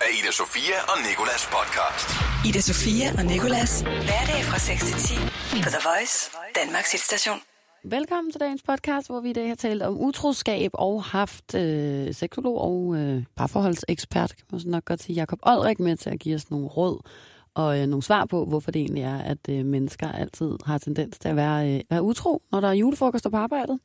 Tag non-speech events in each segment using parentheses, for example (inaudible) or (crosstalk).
af Ida Sofia og Nikolas podcast. Ida Sofia og Nikolas. Hverdag fra 6 til 10 på The Voice, Danmarks hitstation. Velkommen til dagens podcast, hvor vi i dag har talt om utroskab og haft øh, seksolog og øh, parforholdsekspert, kan man så nok godt sige, Jacob Olrik med til at give os nogle råd og øh, nogle svar på, hvorfor det egentlig er, at øh, mennesker altid har tendens til at være, øh, være utro, når der er julefrokoster på arbejdet.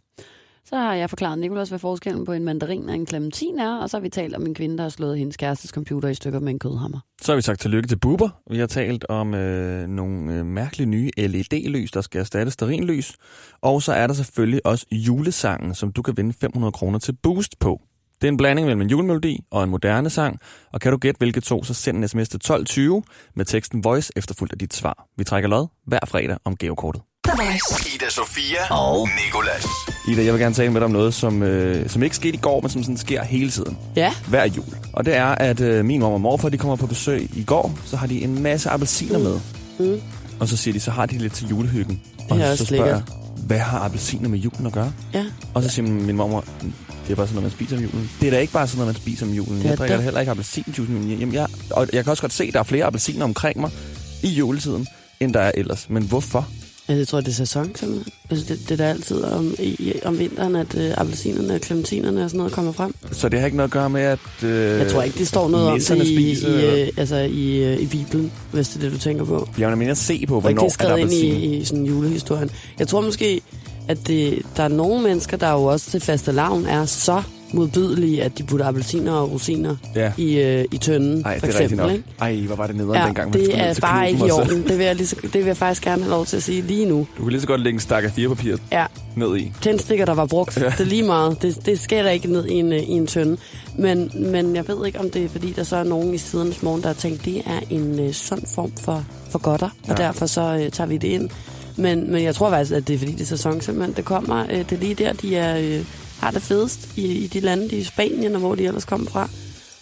Så har jeg forklaret Nikolas, hvad forskellen på en mandarin og en clementin er, og så har vi talt om en kvinde, der har slået hendes kærestes computer i stykker med en kødhammer. Så har vi sagt tillykke til Buber. Vi har talt om øh, nogle øh, mærkelige nye LED-lys, der skal erstatte sterinlys. Og så er der selvfølgelig også julesangen, som du kan vinde 500 kroner til Boost på. Det er en blanding mellem en julemelodi og en moderne sang, og kan du gætte hvilke to, så send en sms til 1220 med teksten Voice efterfulgt af dit svar. Vi trækker lod hver fredag om gavekortet. The Voice. Ida Sofia og Nikolas. Ida, jeg vil gerne tale med dig om noget, som, øh, som ikke skete i går, men som sådan sker hele tiden. Ja, Hver jul. Og det er, at øh, min mor og morfar, de kommer på besøg i går, så har de en masse appelsiner med. Mm. Og så siger de, så har de lidt til julehyggen. Og Det er så også spørger jeg, lækkert. hvad har appelsiner med julen at gøre? ja. Og så siger min, min mormor, det er bare sådan noget, man spiser om julen. Det er da ikke bare sådan noget, man spiser om julen. Det er Jeg drikker det. heller ikke appelsinjuice. Men jamen, jeg, og jeg kan også godt se, at der er flere appelsiner omkring mig i juletiden, end der er ellers. Men hvorfor? Altså, jeg tror, det er sæson, simpelthen. Altså, det, det er da altid om, i, om vinteren, at øh, appelsinerne og clementinerne og sådan noget kommer frem. Så det har ikke noget at gøre med, at... Øh, Jeg tror ikke, det står noget om det i, spiser, i, øh, altså, i, øh, i Bibelen, hvis det er det, du tænker på. Jeg vil mere se på, hvornår det er er der skrevet ind appelsin. i, i sådan julehistorien. Jeg tror måske, at det, der er nogle mennesker, der jo også til faste lavn er så modbydelige, at de putter appelsiner og rosiner Ja. i, øh, i tønden, Ej, for det er eksempel. nok. Ikke? Ej, hvor var det nederen Ja, dengang, man det er bare ikke i orden. Det vil, jeg lige, det vil jeg faktisk gerne have lov til at sige lige nu. Du kan lige så godt lægge en stak af firepapir Ja, ned i. tændstikker, der var brugt. Ja. Det er lige meget. Det, det skal der ikke ned i en, øh, i en tønde. Men, men jeg ved ikke, om det er, fordi der så er nogen i sidernes morgen, der har tænkt, det er en øh, sund form for, for godter, ja. og derfor så øh, tager vi det ind. Men, men jeg tror faktisk, at det er fordi, det er sæson simpelthen. Det kommer, øh, det er lige der, de er, øh, har det fedest i, i de lande, de er i Spanien, og hvor de ellers kommer fra.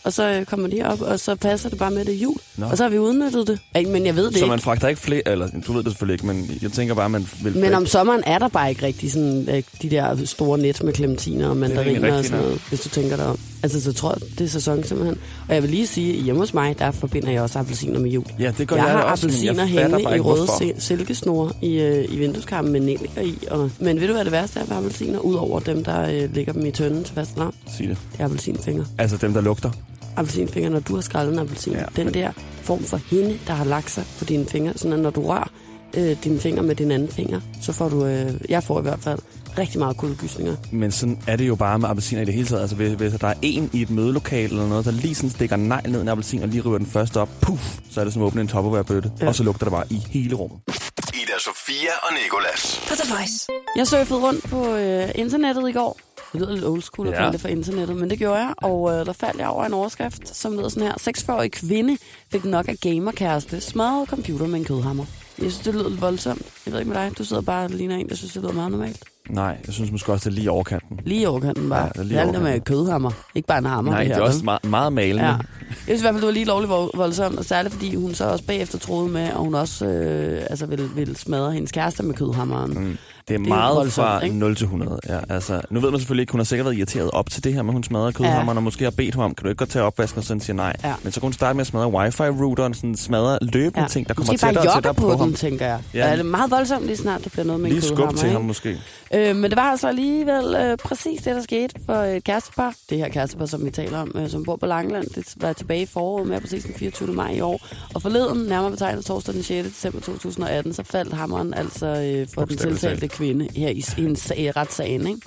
Og så øh, kommer de op, og så passer det bare med det jul. Nå. Og så har vi udnyttet det. Ikke, men jeg ved det Så ikke. man fragter ikke flere, eller du ved det selvfølgelig ikke, men jeg tænker bare, man vil... Men om sommeren er der bare ikke rigtig sådan, øh, de der store net med clementiner og mandariner og sådan noget, hvis du tænker dig om. Altså, så tror jeg, det er sæson simpelthen. Og jeg vil lige sige, at hjemme hos mig, der forbinder jeg også appelsiner med jul. Ja, det gør jeg jeg, har også, men appelsiner jeg hængende i røde sil- silkesnore i, øh, i vindueskarmen med nelliker i. Og, men ved du, hvad det værste er ved appelsiner? Udover dem, der øh, ligger dem i tønden til fast navn. Sig det. Det er appelsinfinger. Altså dem, der lugter. Appelsinfinger, når du har skrællet en appelsin. Ja, den der form for hinde, der har lagt sig på dine fingre. Sådan at når du rører øh, dine fingre med din anden finger, så får du, øh, jeg får i hvert fald, rigtig meget kuldegysninger. Men sådan er det jo bare med appelsiner i det hele taget. Altså hvis, hvis der er en i et mødelokale eller noget, der lige sådan stikker negl ned i en appelsin og lige river den første op, puff, så er det som at åbne en topperware-bøtte. Ja. Og så lugter det bare i hele rummet. Ida Sofia og Nikolas. På The Voice. Jeg surfede rundt på øh, internettet i går. Det lyder lidt old school at Ja. det for internettet, men det gjorde jeg. Og øh, der faldt jeg over en overskrift, som lyder sådan her. 46-årig kvinde fik nok af gamerkæreste smadret computer med en kødhammer. Jeg synes, det lyder lidt voldsomt. Jeg ved ikke med dig. Du sidder bare og ligner en, der synes, det lyder meget normalt. Nej, jeg synes måske også, det er lige overkanten. Lige overkanten bare. Ja, det er det lige er det med overkanten. kødhammer. Ikke bare en hammer. Nej, det det her, er også meget, meget malende. Ja. Jeg synes i hvert fald, det var lige lovligt vo- voldsomt, og særligt fordi hun så også bagefter troede med, at hun også øh, altså ville, ville smadre hendes kæreste med kødhammeren. Mm. Det er er meget voldsomt, fra ikke? 0 til 100. Ja, altså, nu ved man selvfølgelig ikke, hun har sikkert været irriteret op til det her, men hun smadrede kødhammeren, ja. og måske har bedt ham om, kan du ikke godt tage opvasken, og sådan siger nej. Ja. Men så kunne hun starte med at smadre wifi-routeren, sådan smadre løbende ja. ting, der kommer tættere og tættere på, på, den, ham. tænker jeg. Ja. Ja. Er det meget voldsomt lige snart, det bliver noget med Lige en skub til ham måske. Øh, men det var altså alligevel øh, præcis det, der skete for et kærestepar. Det her kærestepar, som vi taler om, øh, som bor på Langeland, det var tilbage i foråret med præcis den 24. maj i år. Og forleden, nærmere betegnet torsdag den 6. december 2018, så faldt hammeren altså øh, for den tiltalte talt. kvinde her i, i en sag, retssagen. Ikke?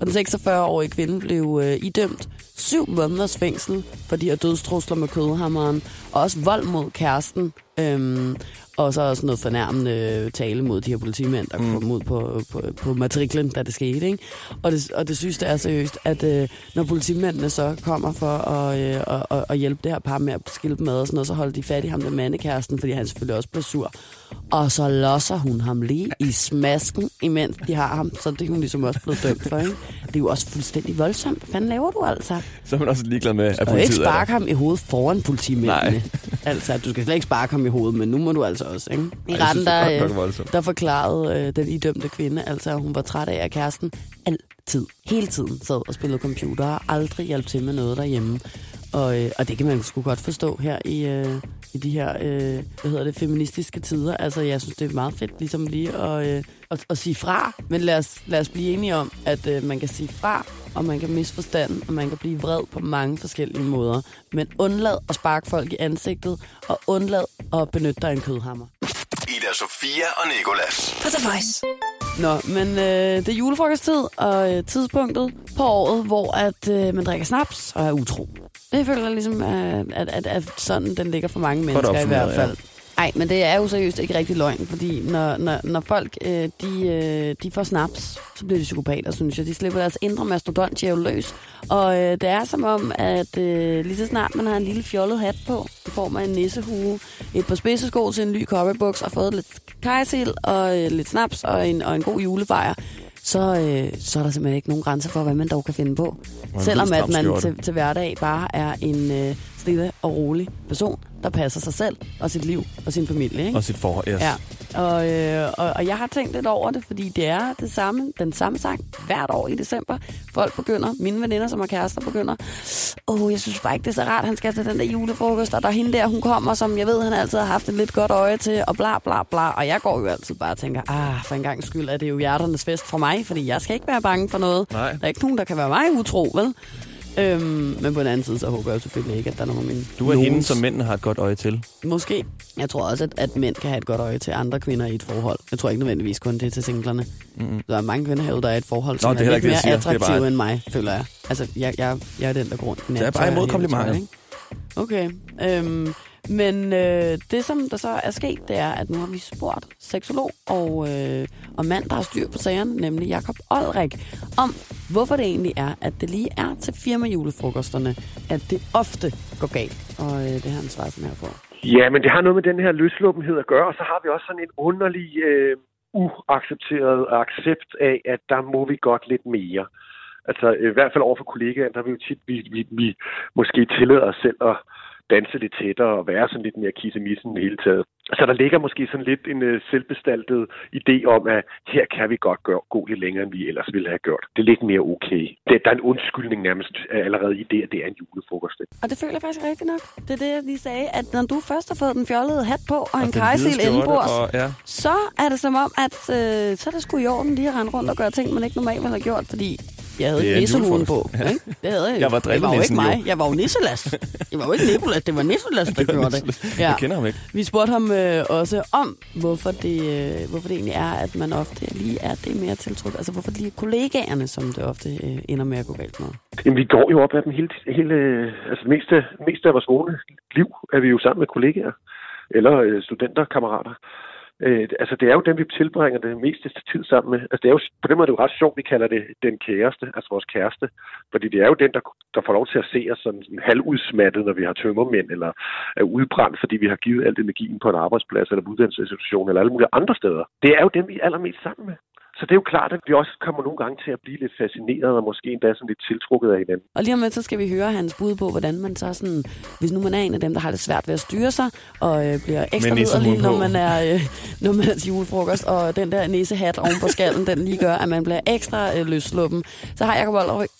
Og den 46-årige kvinde blev øh, idømt syv måneders fængsel for de her dødstrusler med kødhammeren, og også vold mod kæresten. Øhm, og så også noget fornærmende tale mod de her politimænd, der mm. kom ud på, på, på matriklen, da det skete. Ikke? Og, det, og det synes det er seriøst, at øh, når politimændene så kommer for at, øh, at, at, at hjælpe det her par med at skille dem ad og sådan noget, så holder de fat i ham, den mandekæresten, fordi han selvfølgelig også bliver sur. Og så losser hun ham lige i smasken, imens de har ham. Så det er hun ligesom også blevet dømt for. Ikke? Det er jo også fuldstændig voldsomt. Hvad fanden laver du altså? Så er man også ligeglad med, at ikke politiet der. sparke ham i hovedet foran politimændene. Nej. Altså, du skal slet ikke sparke ham i hovedet, men nu må du altså også. Ikke? I Ej, retten, er der, øh, der forklarede øh, den idømte kvinde, altså at hun var træt af, at kæresten altid, hele tiden sad og spillede computer og aldrig hjalp til med noget derhjemme. Og, øh, og det kan man sgu godt forstå her i, øh, i de her, øh, hvad hedder det, feministiske tider. Altså, jeg synes, det er meget fedt ligesom lige at, øh, at, at sige fra. Men lad os, lad os blive enige om, at øh, man kan sige fra, og man kan misforstande, og man kan blive vred på mange forskellige måder. Men undlad at sparke folk i ansigtet, og undlad at benytte dig af en kødhammer. Ida Sofia og Nikolas. På The Voice. Nå, men øh, det er julefrokosttid, og øh, tidspunktet på året, hvor at øh, man drikker snaps og er utro. Det føler jeg ligesom, øh, at, at, at sådan den ligger for mange mennesker i hvert fald. Nej, men det er jo seriøst ikke rigtig løgn, fordi når, når, når folk øh, de, øh, de får snaps, så bliver de psykopater, synes jeg. De slipper deres indre mastodont løs. Og øh, det er som om, at øh, lige så snart man har en lille fjollet hat på, i form af en nissehue, et par spidsesko til en ny cowboybuks, og fået lidt kajsil og øh, lidt snaps og en, og en god julefejr, så, øh, så er der simpelthen ikke nogen grænser for, hvad man dog kan finde på. Selvom at man til, til hverdag bare er en øh, stille og rolig person, der passer sig selv og sit liv og sin familie. Ikke? Og sit forhold, yes. Ja, og, øh, og, og jeg har tænkt lidt over det, fordi det er det samme, den samme sang hvert år i december. Folk begynder, mine veninder, som har kærester, begynder, åh, oh, jeg synes bare ikke, det er så rart, han skal til den der julefrokost, og der er hende der, hun kommer, som jeg ved, han altid har haft et lidt godt øje til, og bla bla bla. Og jeg går jo altid bare og tænker, ah, for en gang skyld er det jo hjerternes fest for mig, fordi jeg skal ikke være bange for noget. Nej. Der er ikke nogen, der kan være mig utro, vel? Øhm, men på den anden side, så håber jeg jo selvfølgelig ikke, at der er nogen af mine Du er hende, nogens- som mændene har et godt øje til. Måske. Jeg tror også, at, at mænd kan have et godt øje til andre kvinder i et forhold. Jeg tror ikke nødvendigvis kun det er til singlerne. Mm-hmm. Der er mange kvinder herude, der er i et forhold, som det er er lidt det, mere siger. Det er attraktive bare- end mig, føler jeg. Altså, jeg, jeg, jeg er den, der går rundt. Jeg er bare imod komplimenter. Okay. Øhm, men øh, det, som der så er sket, det er, at nu har vi spurgt seksolog og, øh, og mand, der har styr på sagerne, nemlig Jakob Olrik, om hvorfor det egentlig er, at det lige er til firmajulefrokosterne, at det ofte går galt. Og øh, det har han svaret sådan her på. Ja, men det har noget med den her løsluppenhed at gøre, og så har vi også sådan en underlig, øh, uaccepteret accept af, at der må vi godt lidt mere. Altså i hvert fald over for kollegaer, der vil vi jo tit, vi, vi, vi måske tillader os selv at danse lidt tættere og være sådan lidt mere kissemissen i det hele taget. Så der ligger måske sådan lidt en øh, selvbestaltet idé om, at her kan vi godt gøre, gå lidt længere, end vi ellers ville have gjort. Det er lidt mere okay. Det, der er en undskyldning nærmest øh, allerede i det, at det er en julefrokost. Og det føler jeg faktisk rigtigt nok. Det er det, jeg lige sagde, at når du først har fået den fjollede hat på og, en hvide kajsil skjorte, indenbords, og- ja. så er det som om, at øh, så er det sgu i orden lige at rende rundt og gøre ting, man ikke normalt ville have gjort, fordi jeg havde Det er ikke en nissehuen på. Ja. Ikke? Det havde jeg. Jeg var det var jo ikke mig. jo. Jeg var jo nisselas. Jeg var jo ikke Nicolas, det var Nisselas, der gjorde det. Jeg kender ham ikke. Vi spurgte ham øh, også om, hvorfor det, øh, hvorfor det egentlig er, at man ofte lige er det mere tiltrukket. Altså hvorfor lige kollegaerne, som det ofte øh, ender med at gå galt med. Jamen, vi går jo op af dem hele, hele altså mest af, mest af vores vågne liv er vi jo sammen med kollegaer eller øh, studenter, kammerater. Øh, altså, det er jo dem, vi tilbringer det meste tid sammen med. Altså, det er jo, på den måde er det jo ret sjovt, vi kalder det den kæreste, altså vores kæreste. Fordi det er jo den, der, der får lov til at se os sådan, sådan halvudsmattet, når vi har tømmermænd, eller er udbrændt, fordi vi har givet alt energien på en arbejdsplads, eller på uddannelsesinstitution, eller alle mulige andre steder. Det er jo dem, vi er allermest sammen med. Så det er jo klart, at vi også kommer nogle gange til at blive lidt fascineret, og måske endda sådan lidt tiltrukket af hinanden. Og lige om lidt, så skal vi høre hans bud på, hvordan man så sådan, hvis nu man er en af dem, der har det svært ved at styre sig, og øh, bliver ekstra liderlig, når man er øh, (laughs) når man er til julefrokost, og den der nissehat oven på skallen, den lige gør, at man bliver ekstra øh, løsluppen. Så har Jacob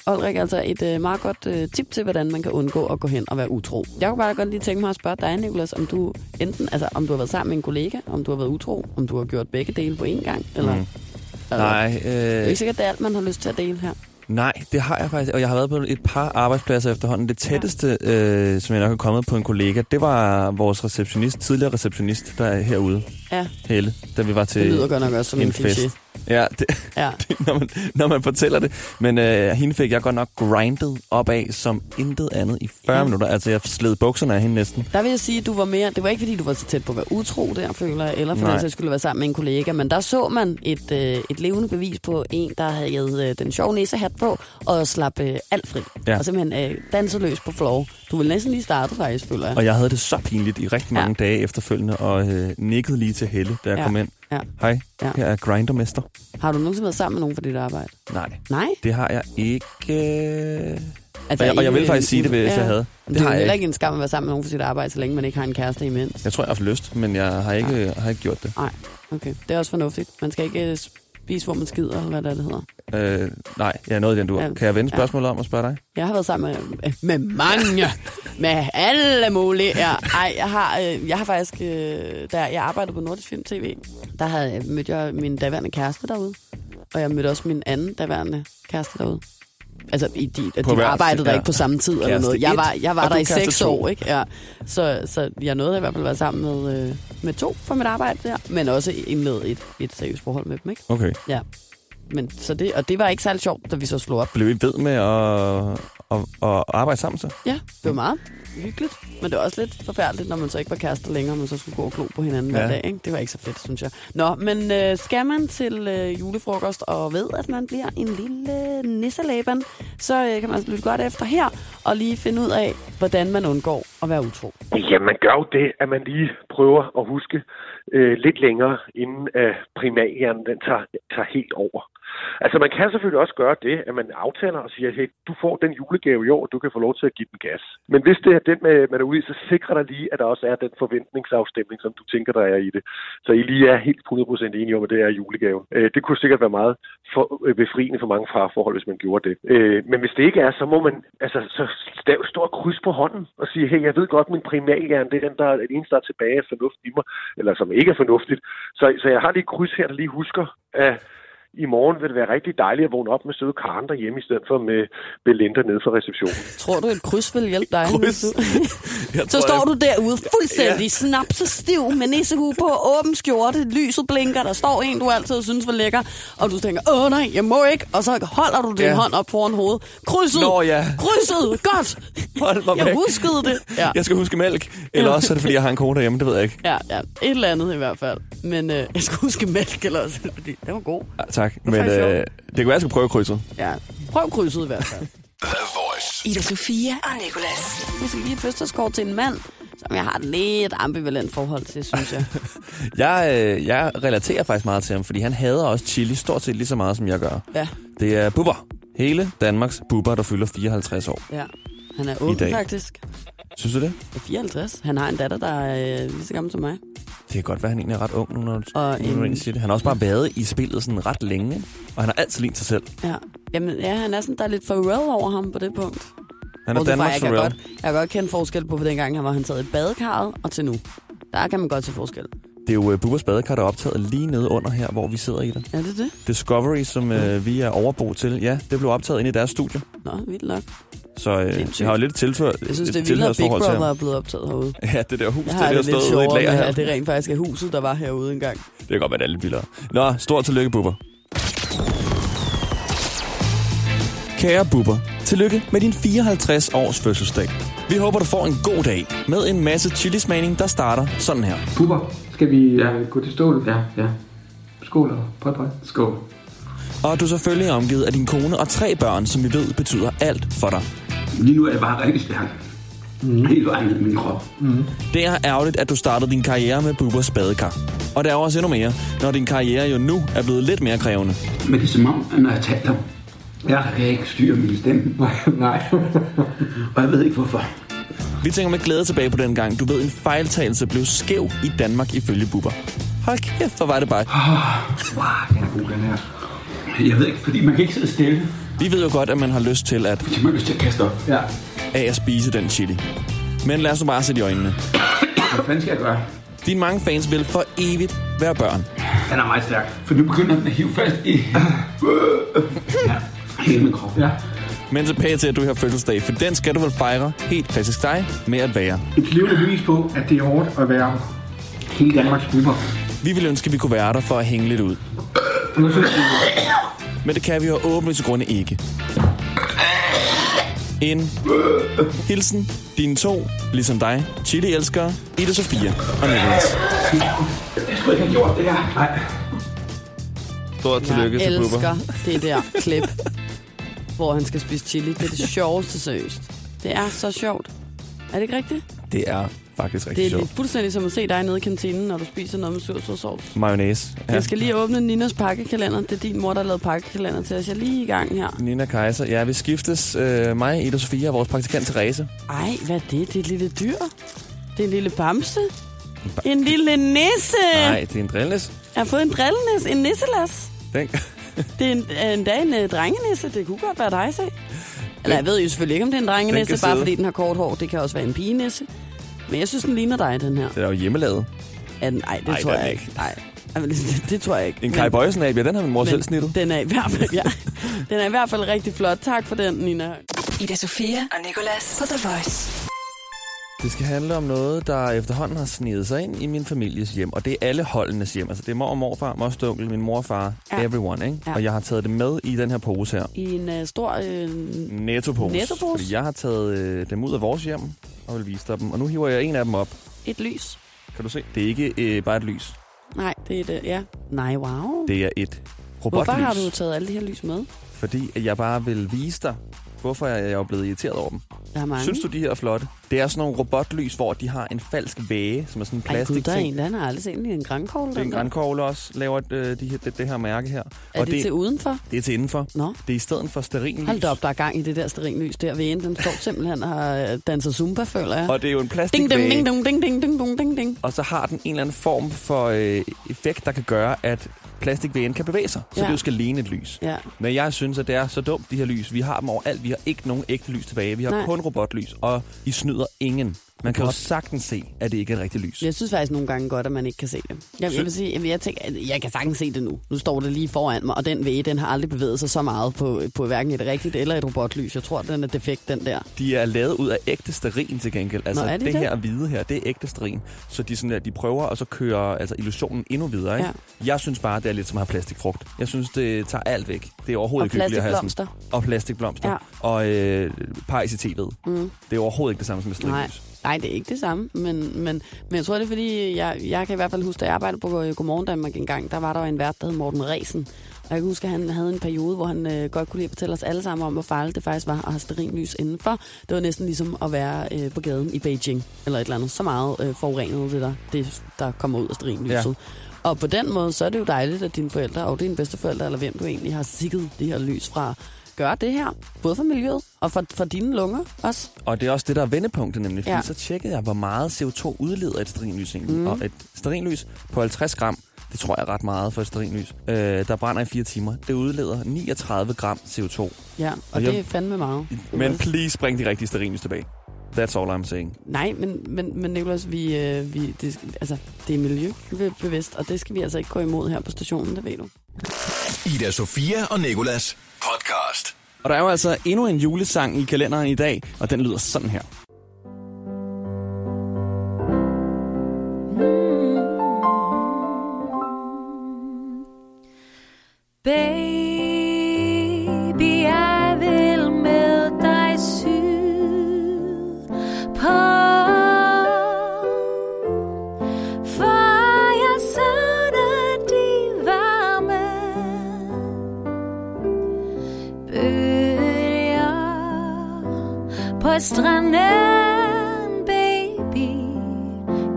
Olrik altså et øh, meget godt øh, tip til, hvordan man kan undgå at gå hen og være utro. Jeg kunne bare godt lige tænke mig at spørge dig, Nicolas, om du enten, altså om du har været sammen med en kollega, om du har været utro, om du har gjort begge dele på én gang, eller... Mm. Eller- Nej, Det er øh, ikke sikkert, det er alt, man har lyst til at dele her. nej, det har jeg faktisk. Og jeg har været på et par arbejdspladser efterhånden. Det tætteste, øh, som jeg nok er kommet på en kollega, det var vores receptionist, tidligere receptionist, der er herude, Ja, Helle, da vi var til det lyder godt nok også som en, en fest. Ja, det, Ja. (laughs) når, man, når man fortæller det. Men øh, hende fik jeg godt nok grindet op af som intet andet i 40 Ja. minutter. Altså, jeg sled bukserne af hende næsten. Der vil jeg sige, at du var mere... Det var ikke, fordi du var så tæt på at være utro der, føler jeg, eller for Nej. den sags skyld at være sammen med en kollega, men der så man et, øh, et levende bevis på en, der havde øh, den sjove nissehat på, og slap øh, alt fri. Ja. Og simpelthen øh, danset løs på floor. Du vil næsten lige starte, faktisk, føler jeg. Og jeg havde det så pinligt i rigtig mange Ja. dage efterfølgende, og øh, nikkede lige til Helle, da jeg Ja. kom ind. Ja. Hej, Ja. her er grindermester. Har du nogensinde været sammen med nogen for dit arbejde? Nej, Nej? det har jeg ikke... Øh... Altså, Og jeg, og jeg vil faktisk sige det, hvis jeg havde. Det, Det har er jeg heller ikke. en skam at være sammen med nogen for sit arbejde, så længe man ikke har en kæreste imens. Jeg tror, jeg har haft lyst, men jeg har ikke, har ikke gjort det. Nej, okay. Det er også fornuftigt. Man skal ikke Spis, hvor man skider, eller hvad det, er, det hedder. Øh, nej, jeg er noget i den du. Ja. Kan jeg vende Ja. spørgsmålet om og spørge dig? Jeg har været sammen med, med mange, med alle mulige. Ja, ej, jeg har, øh, jeg har faktisk, øh, da jeg arbejdede på Nordisk Film TV, der havde, mødte jeg min daværende kæreste derude. Og jeg mødte også min anden daværende kæreste derude. Altså, i de, de På hver- arbejdede der ja. ikke på samme tid eller Kæreste noget. Jeg var, jeg var der i seks to. år, ikke? Ja. Så, så jeg nåede i hvert fald at være sammen med, øh, med to for mit arbejde der, men også indlede et, et seriøst forhold med dem, ikke? Okay. Ja. Men, så det, og det var ikke særlig sjovt, da vi så slog op. Blev I ved med at, at, at arbejde sammen så? Ja, det var meget hyggeligt. Men det var også lidt forfærdeligt, når man så ikke var kærester længere, men så skulle gå og glo på hinanden ja. Hver dag. Ikke? Det var ikke så fedt, synes jeg. Nå, men øh, skal man til øh, julefrokost og ved, at man bliver en lille nisselæben, så øh, kan man lytte godt efter her og lige finde ud af, hvordan man undgår at være utro. Ja, man gør jo det, at man lige prøver at huske øh, lidt længere, inden øh, primærhjernen den tager, tager helt over. Altså, man kan selvfølgelig også gøre det, at man aftaler og siger, hey, du får den julegave i år, du kan få lov til at give den gas. Men hvis det er den, med- man er ude i, så sikrer dig lige, at der også er den forventningsafstemning, som du tænker, der er i det. Så I lige er helt 100% enige om, at det er julegave. Øh, det kunne sikkert være meget for, øh, befriende for mange farforhold, hvis man gjorde det. Øh, men hvis det ikke er, så må man altså, så stav stor kryds på hånden og sige, hey, jeg ved godt, min primærhjerne, det er den, der er den eneste, der er tilbage af fornuft i mig, eller som ikke er fornuftigt. Så, så jeg har lige et kryds her, der lige husker, at i morgen vil det være rigtig dejligt at vågne op med søde Karen derhjemme, i stedet for med Belinda nede for receptionen. Tror du, et kryds vil hjælpe dig? Kryds? Jeg Så tror, står jeg- du derude fuldstændig ja. snapsestiv med nissehue på, åben skjorte, lyset blinker, der står en, du altid synes var lækker, og du tænker, åh nej, jeg må ikke, og så holder du din Ja. hånd op foran hovedet. Krydset! Nå, ja. Krydset! (laughs) Godt! Hold mig Jeg væk. huskede det. Ja. Jeg skal huske mælk. Eller også er det, fordi jeg har en kone derhjemme, det ved jeg ikke. Ja, ja, et eller andet i hvert fald. Men øh, jeg skal huske mælk, eller også, fordi det var god. Ja, tak. Men faktisk øh, sjovt. det kan være, jeg skal prøve krydset. Ja, prøv krydset i hvert fald. (laughs) Ida Sofia og Nicolas. Jeg skal give et fødselskort til en mand, som jeg har et lidt ambivalent forhold til, synes jeg. (laughs) Jeg, øh, jeg relaterer faktisk meget til ham, fordi han hader også chili stort set lige så meget, som jeg gør. Ja, Det er Bubber. Hele Danmarks Bubber, der fylder 54 år. ja. Han er ung, dag. faktisk. Synes du det? Er 54. Han har en datter, der er øh, lige så gammel som mig. Det kan godt være, at han egentlig er ret ung, nu når Og nu, når en- siger det. Han har også bare været i spillet sådan ret længe, og han har altid lignet sig selv. Ja. Jamen, ja, han er sådan, der er lidt Pharrell over ham på det punkt. Han er Bortset fra, Danmarks jeg kan Pharrell. godt, jeg kan godt kende forskel på, for dengang han var han taget i badekarret, og til nu. Der kan man godt se forskel. Det er jo uh, Bubbers badekar, der er optaget lige nede under her, hvor vi sidder i det. Er det det? Discovery, som uh, vi er overbo til, ja, det blev optaget inde i deres studie. Nå, vildt nok. Så Sindssygt. jeg har jo lidt tilført Jeg synes, et det er vildt, at Big Brother ham. er blevet optaget herude. Ja, det der hus, Jeg det har der stået ude i et lager her. at det rent faktisk er huset, der var herude engang. Det kan godt være, det er lidt vildere. Nå, stort tillykke, Bubber. Kære Bubber, tillykke med din 54 års fødselsdag. Vi håber, du får en god dag med en masse chilismagning, der starter sådan her. Bubber, skal vi Ja. ja. gå til stål? Ja, ja. Skål og pøj, pøj. Skål. Og du er selvfølgelig omgivet af din kone og tre børn, som vi ved betyder alt for dig. Lige nu er jeg bare rigtig stærk. Mm. Helt vejen ned i min krop. Det er ærgerligt, at du startede din karriere med Bubbers badekar. Og det er også endnu mere, når din karriere jo nu er blevet lidt mere krævende. Men det er som om, at når jeg taler, Ja. så kan jeg ikke styre min stemme. (laughs) Nej. Og jeg ved ikke hvorfor. Vi tænker med glæde tilbage på den gang, du ved, en fejltagelse blev skæv i Danmark ifølge Bubber. Hold kæft, hvor var det bare. wow, den er god, den her. Jeg ved ikke, fordi man kan ikke sidde stille. Vi ved jo godt, at man har lyst til at, Så man har lyst til at kaste op. Ja. af at spise den chili. Men lad os nu bare sætte i øjnene. Hvad fanden skal jeg gøre? Dine mange fans vil for evigt være børn. Han er meget stærk. For nu begynder den at hive fast i... Ja, hele min krop. Ja. Men tilbage til, at du har fødselsdag, for den skal du vel fejre helt klassisk dig med at være. Et levende bevis på, at det er hårdt at være hele Danmarks bubber. Vi vil ønske, at vi kunne være der for at hænge lidt ud. Nu synes jeg, Men det kan vi jo åbenlyse grunde ikke. En hilsen, dine to, ligesom dig, chili-elskere, Ida Sofia og Nicholas. Jeg skulle ikke have gjort det her. Nej. Stort tillykke Jeg til Bubber. elsker det der klip, hvor han skal spise chili. Det er det (laughs) sjoveste seriøst. Det er så sjovt. Er det ikke rigtigt? Det er faktisk Det rigtig er sjovt. fuldstændig som at se dig nede i kantinen, når du spiser noget med sursødsovs. Mayonnaise. Ja. Jeg skal lige åbne Ninas pakkekalender. Det er din mor, der har lavet pakkekalender til os. Jeg er lige i gang her. Nina Kaiser. Ja, vi skiftes. Øh, mig, Ida Sofia og vores praktikant Therese. Ej, hvad er det? Det er et lille dyr. Det er en lille bamse. En lille nisse. Nej, det er en drillnes. Jeg har fået en drillenis. En nisselas. Den, Det er en, endda en uh, drengenisse. Det kunne godt være dig, se. Eller jeg ved jo selvfølgelig ikke, om det er en drengenisse, bare fordi den har kort hår. Det kan også være en pigenisse. Men jeg synes, den ligner dig, den her. det er jo hjemmelavet. Er den, ej, det Ej, tror den jeg ikke. ikke. Nej, Jamen, det, det tror jeg ikke. En Kai Bøjsen ab, ja, den har min mor selv snittet. Den er i hvert fald, ja. (laughs) Den er i hvert fald rigtig flot. Tak for den, Nina. Ida Sofia og Nicolas på The Voice. Det skal handle om noget, der efterhånden har snedet sig ind i min families hjem. Og det er alle holdenes hjem. Altså det er mor og morfar, moster, onkel, min mor og far, Ja. ja. everyone. Ikke? Ja. Ja. Og jeg har taget det med i den her pose her. I en uh, stor... Øh, Nettopose. Nettopose? Fordi jeg har taget øh, dem ud af vores hjem og vil vise dig dem. Og nu hiver jeg en af dem op. et lys. Kan du se? Det er ikke øh, bare et lys. Nej, det er det, ja. Nej, wow. Det er et Hvorfor robotlys. har du taget alle de her lys med? Fordi at jeg bare vil vise dig, hvorfor jeg er blevet irriteret over dem. Der er mange. Synes du, de her er flotte? Det er sådan nogle robotlys, hvor de har en falsk væge, som er sådan en Ej, gud, plastik der er en, den har aldrig set en grænkogle. Det er en grænkogle også, laver øh, de her, det, det her mærke her. Er og det, det til udenfor? det er til indenfor. Nå, Det er i stedet for stearinlys. hold op, der er gang i det der sterinlys der enden. Den står simpelthen og øh, danset Zumba, føler jeg. Og det er jo en plastikvæge. ding, ding, ding, ding, ding, ding, ding, ding, ding. Og så har den en eller anden form for øh, effekt, der kan gøre, at plastikvægen kan bevæge sig. Så Ja. det jo skal ligne et lys. Ja, Men jeg synes, at det er så dumt, de her lys. Vi har dem overalt. Vi har ikke nogen ægte lys tilbage. Vi har Nej. Kun robotlys, og I snyder ingen. Man kan jo Robot. sagtens se, at det ikke er et rigtigt lys. jeg synes faktisk nogle gange godt, at man ikke kan se det. Jeg, jeg vil sige, jeg, jeg, tænker, jeg kan sagtens se det nu. Nu står det lige foran mig, og den væge, den har aldrig bevæget sig så meget på, på hverken et rigtigt eller et robotlys. Jeg tror, den er defekt, den der. De er lavet ud af ægte sterin til gengæld. Altså Nå, er de det det? her hvide her, det er ægte sterin. Så de, sådan der, de prøver at så køre altså, illusionen endnu videre. Ikke? Ja. Jeg synes bare, det er lidt som at have plastikfrugt. Jeg synes, det tager alt væk. Det er overhovedet Og ikke hyggeligt at have sådan. Og plastikblomster. Ja. Og øh, pejs i tv'et. Mm. Det er overhovedet ikke det samme som et Nej. Nej, det er ikke det samme, men, men, men jeg tror, det er fordi, jeg, jeg kan i hvert fald huske, da jeg arbejdede på øh, Godmorgen Danmark en gang, der var der en vært, der hed Morten Resen. Og jeg kan huske, at han havde en periode, hvor han øh, godt kunne lide at fortælle os alle sammen om, hvor farligt det faktisk var at have sterinlys indenfor. Det var næsten ligesom at være øh, på gaden i Beijing, eller et eller andet. Så meget øh, forurenet det der, det, der kommer ud af sterinlyset. Ja. Og på den måde, så er det jo dejligt, at dine forældre og dine bedsteforældre, eller hvem du egentlig har sikket det her lys fra, gør det her. Både for miljøet og for, for dine lunger også. Og det er også det, der er vendepunktet nemlig. Fordi Ja. så tjekkede jeg, hvor meget CO2 udleder et sterinlys egentlig. Mm. Og et sterinlys på 50 gram, det tror jeg er ret meget for et sterinlys, øh, der brænder i fire timer. Det udleder 39 gram CO2. Ja, og, Og det jeg- er fandme meget. Men please bring de rigtige sterinlys tilbage. That's all I'm saying. Nej, men, men, men Nicolas, vi, øh, vi, det, altså, det er miljøbevidst, og det skal vi altså ikke gå imod her på stationen, det ved du. Ida Sofia og podcast. Og der er jo altså endnu en julesang i kalenderen i dag, og den lyder sådan her.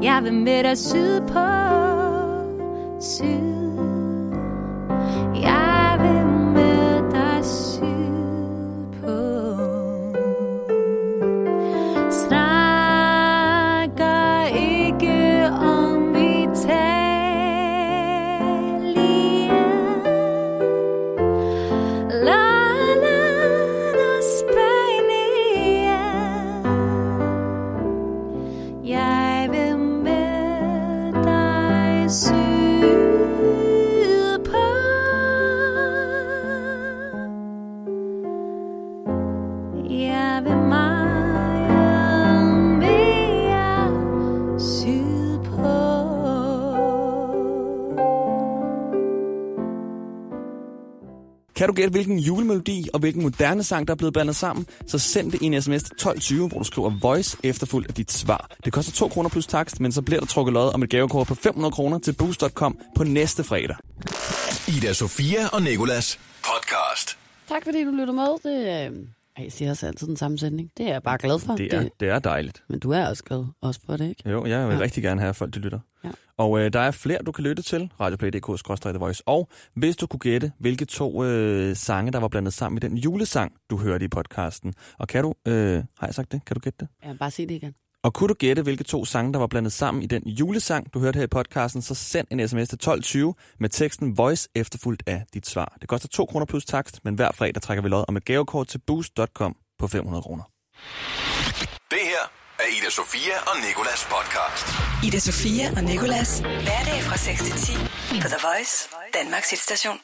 Jeg vil med dig syd på Kan du gætte, hvilken julemelodi og hvilken moderne sang, der er blevet blandet sammen, så send det i en sms til 1220, hvor du skriver voice efterfulgt af dit svar. Det koster 2 kroner plus takst, men så bliver der trukket lod om et gavekort på 500 kroner til boost.com på næste fredag. Ida Sofia og Nikolas podcast. Tak fordi du lytter med. Det, øh, ej, jeg siger også altid den samme sætning. Det er jeg bare glad for. Det er, det er dejligt. Men du er også glad også for det, ikke? Jo, jeg vil ja. rigtig gerne have, at folk de lytter. Ja. Og øh, der er flere, du kan lytte til. Radioplay.dk-the voice. Og hvis du kunne gætte, hvilke to øh, sange, der var blandet sammen i den julesang, du hørte i podcasten. Og kan du, øh, har jeg sagt det? Kan du gætte det? Ja, bare sig det igen. Og kunne du gætte, hvilke to sange, der var blandet sammen i den julesang, du hørte her i podcasten, så send en sms til 1220 med teksten Voice efterfulgt af dit svar. Det koster 2 kroner plus takst, men hver fredag trækker vi lod om et gavekort til boost.com på 500 kroner. Det her er Ida Sofia og Nikolas podcast. Ida Sofia og Nikolas. Hverdag fra 6 til 10 på The Voice, Danmarks hitstation.